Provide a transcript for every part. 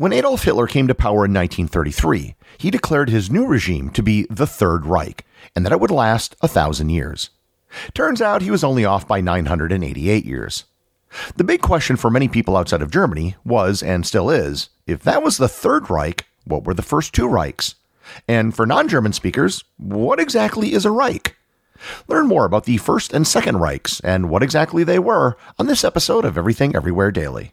When Adolf Hitler came to power in 1933, he declared his new regime to be the Third Reich and that it would last a thousand years. Turns out he was only off by 988 years. The big question for many people outside of Germany was, and still is, if that was the Third Reich, what were the first two Reichs? And for non German speakers, what exactly is a Reich? Learn more about the First and Second Reichs and what exactly they were on this episode of Everything Everywhere Daily.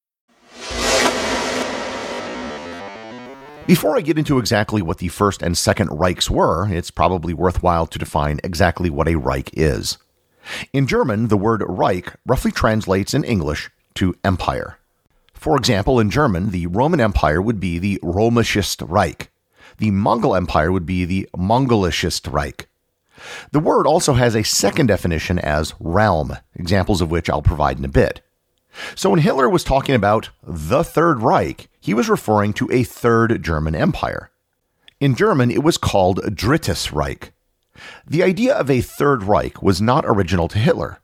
Before I get into exactly what the First and Second Reichs were, it's probably worthwhile to define exactly what a Reich is. In German, the word Reich roughly translates in English to empire. For example, in German, the Roman Empire would be the Römisches Reich. The Mongol Empire would be the Mongolisches Reich. The word also has a second definition as realm, examples of which I'll provide in a bit. So when Hitler was talking about the Third Reich, he was referring to a third German empire. In German, it was called Drittes Reich. The idea of a Third Reich was not original to Hitler.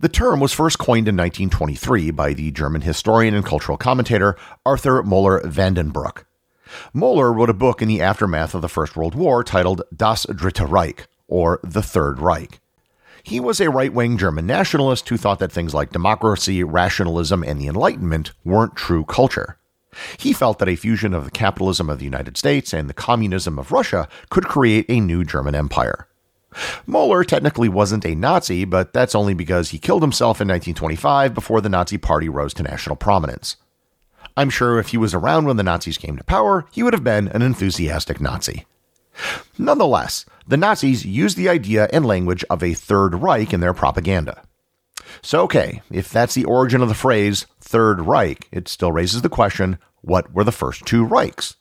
The term was first coined in 1923 by the German historian and cultural commentator Arthur Moeller van den Bruck. Moeller wrote a book in the aftermath of the First World War titled Das Dritte Reich, or The Third Reich. He was a right wing German nationalist who thought that things like democracy, rationalism, and the Enlightenment weren't true culture. He felt that a fusion of the capitalism of the United States and the communism of Russia could create a new German empire. Moeller technically wasn't a Nazi, but that's only because he killed himself in 1925 before the Nazi Party rose to national prominence. I'm sure if he was around when the Nazis came to power, he would have been an enthusiastic Nazi. Nonetheless, the Nazis used the idea and language of a Third Reich in their propaganda. So, okay, if that's the origin of the phrase Third Reich, it still raises the question what were the first two Reichs?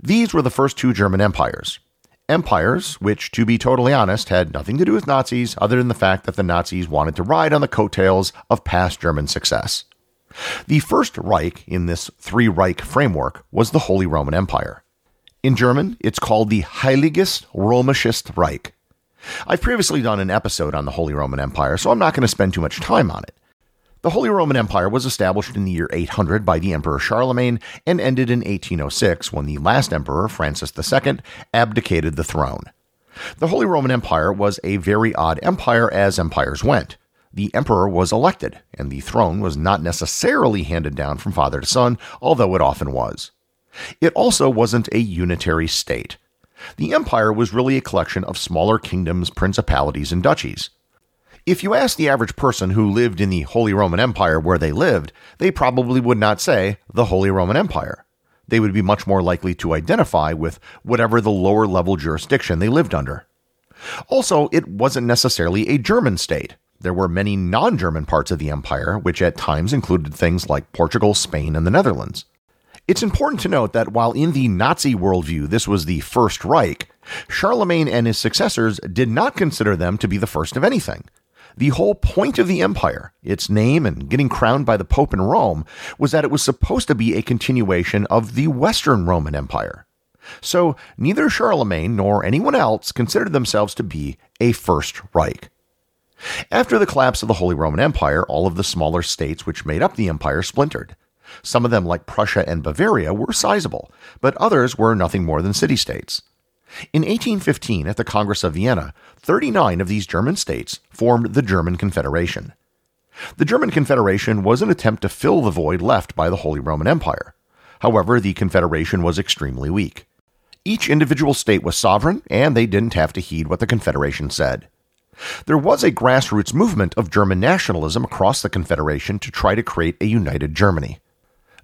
These were the first two German empires. Empires which, to be totally honest, had nothing to do with Nazis other than the fact that the Nazis wanted to ride on the coattails of past German success. The first Reich in this three Reich framework was the Holy Roman Empire. In German, it's called the Heiliges Römisches Reich. I've previously done an episode on the Holy Roman Empire, so I'm not going to spend too much time on it. The Holy Roman Empire was established in the year 800 by the Emperor Charlemagne and ended in 1806 when the last emperor, Francis II, abdicated the throne. The Holy Roman Empire was a very odd empire as empires went. The emperor was elected, and the throne was not necessarily handed down from father to son, although it often was. It also wasn't a unitary state. The empire was really a collection of smaller kingdoms, principalities, and duchies. If you ask the average person who lived in the Holy Roman Empire where they lived, they probably would not say the Holy Roman Empire. They would be much more likely to identify with whatever the lower level jurisdiction they lived under. Also, it wasn't necessarily a German state. There were many non German parts of the empire, which at times included things like Portugal, Spain, and the Netherlands. It's important to note that while in the Nazi worldview this was the First Reich, Charlemagne and his successors did not consider them to be the first of anything. The whole point of the empire, its name and getting crowned by the Pope in Rome, was that it was supposed to be a continuation of the Western Roman Empire. So neither Charlemagne nor anyone else considered themselves to be a First Reich. After the collapse of the Holy Roman Empire, all of the smaller states which made up the empire splintered. Some of them, like Prussia and Bavaria, were sizable, but others were nothing more than city states. In 1815, at the Congress of Vienna, 39 of these German states formed the German Confederation. The German Confederation was an attempt to fill the void left by the Holy Roman Empire. However, the Confederation was extremely weak. Each individual state was sovereign, and they didn't have to heed what the Confederation said. There was a grassroots movement of German nationalism across the Confederation to try to create a united Germany.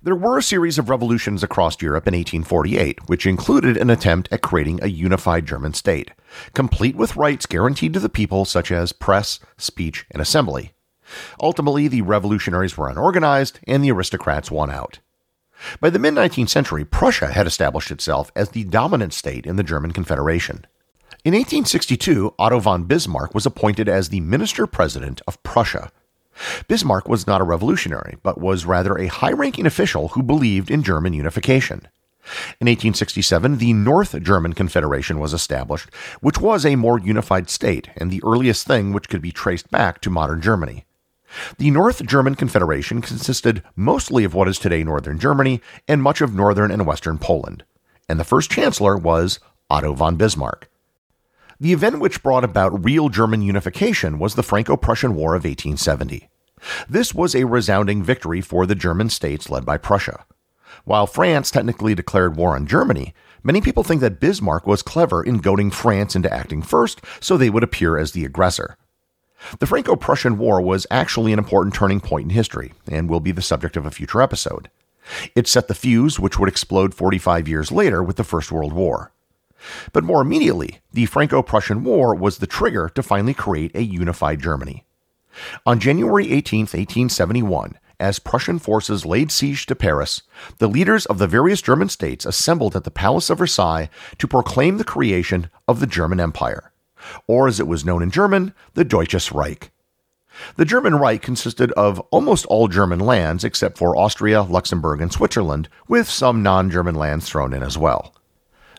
There were a series of revolutions across Europe in 1848, which included an attempt at creating a unified German state, complete with rights guaranteed to the people such as press, speech, and assembly. Ultimately, the revolutionaries were unorganized, and the aristocrats won out. By the mid 19th century, Prussia had established itself as the dominant state in the German Confederation. In 1862, Otto von Bismarck was appointed as the minister president of Prussia. Bismarck was not a revolutionary, but was rather a high ranking official who believed in German unification. In 1867, the North German Confederation was established, which was a more unified state and the earliest thing which could be traced back to modern Germany. The North German Confederation consisted mostly of what is today northern Germany and much of northern and western Poland, and the first chancellor was Otto von Bismarck. The event which brought about real German unification was the Franco Prussian War of 1870. This was a resounding victory for the German states led by Prussia. While France technically declared war on Germany, many people think that Bismarck was clever in goading France into acting first so they would appear as the aggressor. The Franco Prussian War was actually an important turning point in history and will be the subject of a future episode. It set the fuse which would explode 45 years later with the First World War. But more immediately, the Franco Prussian War was the trigger to finally create a unified Germany. On January 18, 1871, as Prussian forces laid siege to Paris, the leaders of the various German states assembled at the Palace of Versailles to proclaim the creation of the German Empire or as it was known in German, the Deutsches Reich. The German Reich consisted of almost all German lands except for Austria, Luxembourg, and Switzerland, with some non German lands thrown in as well.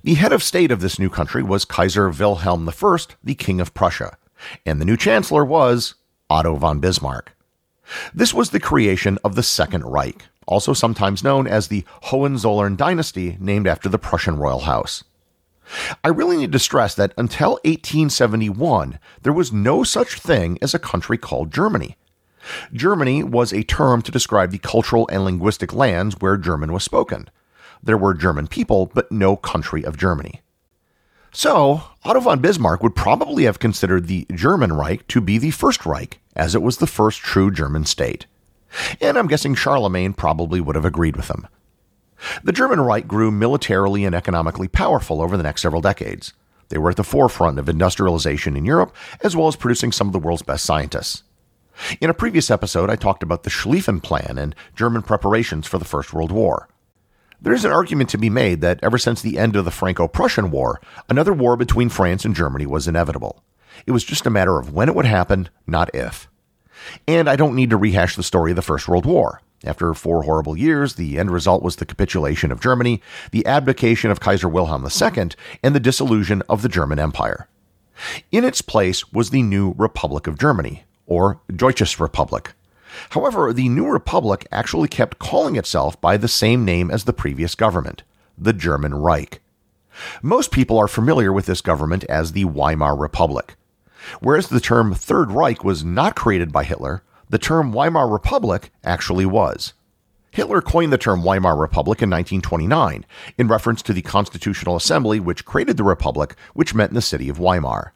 The head of state of this new country was Kaiser Wilhelm I, the King of Prussia, and the new chancellor was Otto von Bismarck. This was the creation of the Second Reich, also sometimes known as the Hohenzollern dynasty, named after the Prussian royal house. I really need to stress that until 1871, there was no such thing as a country called Germany. Germany was a term to describe the cultural and linguistic lands where German was spoken. There were German people, but no country of Germany. So, Otto von Bismarck would probably have considered the German Reich to be the First Reich, as it was the first true German state. And I'm guessing Charlemagne probably would have agreed with him. The German Reich grew militarily and economically powerful over the next several decades. They were at the forefront of industrialization in Europe, as well as producing some of the world's best scientists. In a previous episode, I talked about the Schlieffen Plan and German preparations for the First World War. There is an argument to be made that ever since the end of the Franco Prussian War, another war between France and Germany was inevitable. It was just a matter of when it would happen, not if. And I don't need to rehash the story of the First World War. After four horrible years, the end result was the capitulation of Germany, the abdication of Kaiser Wilhelm II, and the dissolution of the German Empire. In its place was the new Republic of Germany, or Deutsches Republik. However, the new republic actually kept calling itself by the same name as the previous government, the German Reich. Most people are familiar with this government as the Weimar Republic. Whereas the term Third Reich was not created by Hitler, the term Weimar Republic actually was. Hitler coined the term Weimar Republic in 1929 in reference to the Constitutional Assembly which created the Republic, which met in the city of Weimar.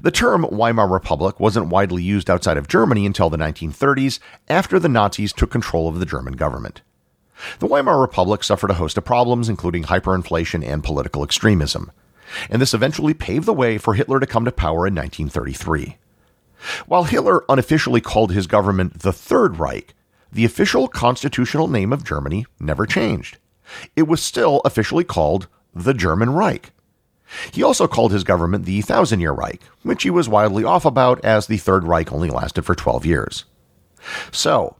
The term Weimar Republic wasn't widely used outside of Germany until the 1930s after the Nazis took control of the German government. The Weimar Republic suffered a host of problems, including hyperinflation and political extremism, and this eventually paved the way for Hitler to come to power in 1933. While Hitler unofficially called his government the Third Reich, the official constitutional name of Germany never changed. It was still officially called the German Reich. He also called his government the Thousand Year Reich, which he was wildly off about as the Third Reich only lasted for 12 years. So,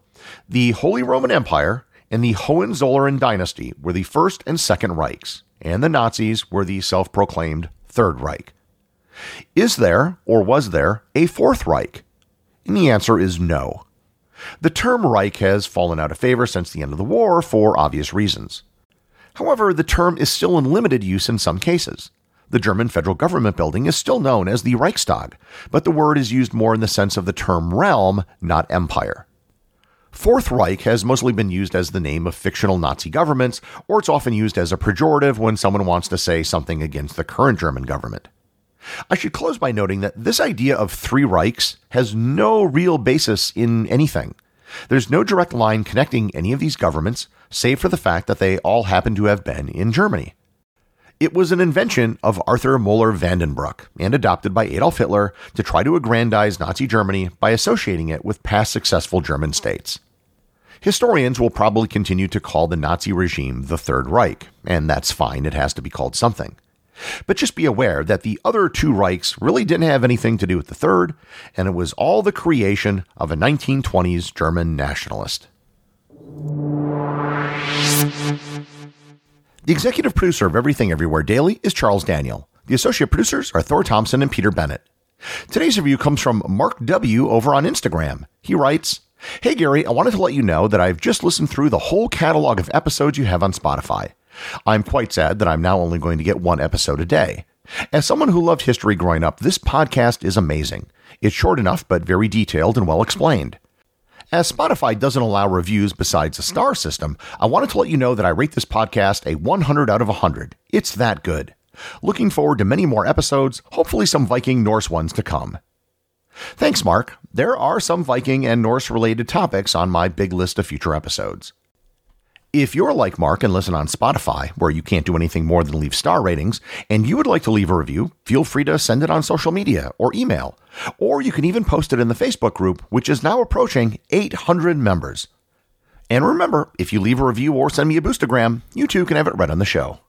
the Holy Roman Empire and the Hohenzollern dynasty were the First and Second Reichs, and the Nazis were the self proclaimed Third Reich. Is there, or was there, a Fourth Reich? And the answer is no. The term Reich has fallen out of favor since the end of the war for obvious reasons. However, the term is still in limited use in some cases. The German federal government building is still known as the Reichstag, but the word is used more in the sense of the term realm, not empire. Fourth Reich has mostly been used as the name of fictional Nazi governments, or it's often used as a pejorative when someone wants to say something against the current German government. I should close by noting that this idea of three Reichs has no real basis in anything. There's no direct line connecting any of these governments, save for the fact that they all happen to have been in Germany. It was an invention of Arthur Moeller van den Bruck and adopted by Adolf Hitler to try to aggrandize Nazi Germany by associating it with past successful German states. Historians will probably continue to call the Nazi regime the Third Reich, and that's fine, it has to be called something. But just be aware that the other two Reichs really didn't have anything to do with the third, and it was all the creation of a 1920s German nationalist. The executive producer of Everything Everywhere Daily is Charles Daniel. The associate producers are Thor Thompson and Peter Bennett. Today's review comes from Mark W. over on Instagram. He writes, Hey Gary, I wanted to let you know that I've just listened through the whole catalog of episodes you have on Spotify. I'm quite sad that I'm now only going to get one episode a day. As someone who loved history growing up, this podcast is amazing. It's short enough, but very detailed and well explained. As Spotify doesn't allow reviews besides a star system, I wanted to let you know that I rate this podcast a 100 out of 100. It's that good. Looking forward to many more episodes, hopefully some Viking Norse ones to come. Thanks, Mark. There are some Viking and Norse related topics on my big list of future episodes. If you're like Mark and listen on Spotify, where you can't do anything more than leave star ratings, and you would like to leave a review, feel free to send it on social media or email. Or you can even post it in the Facebook group, which is now approaching 800 members. And remember, if you leave a review or send me a boostagram, you too can have it read on the show.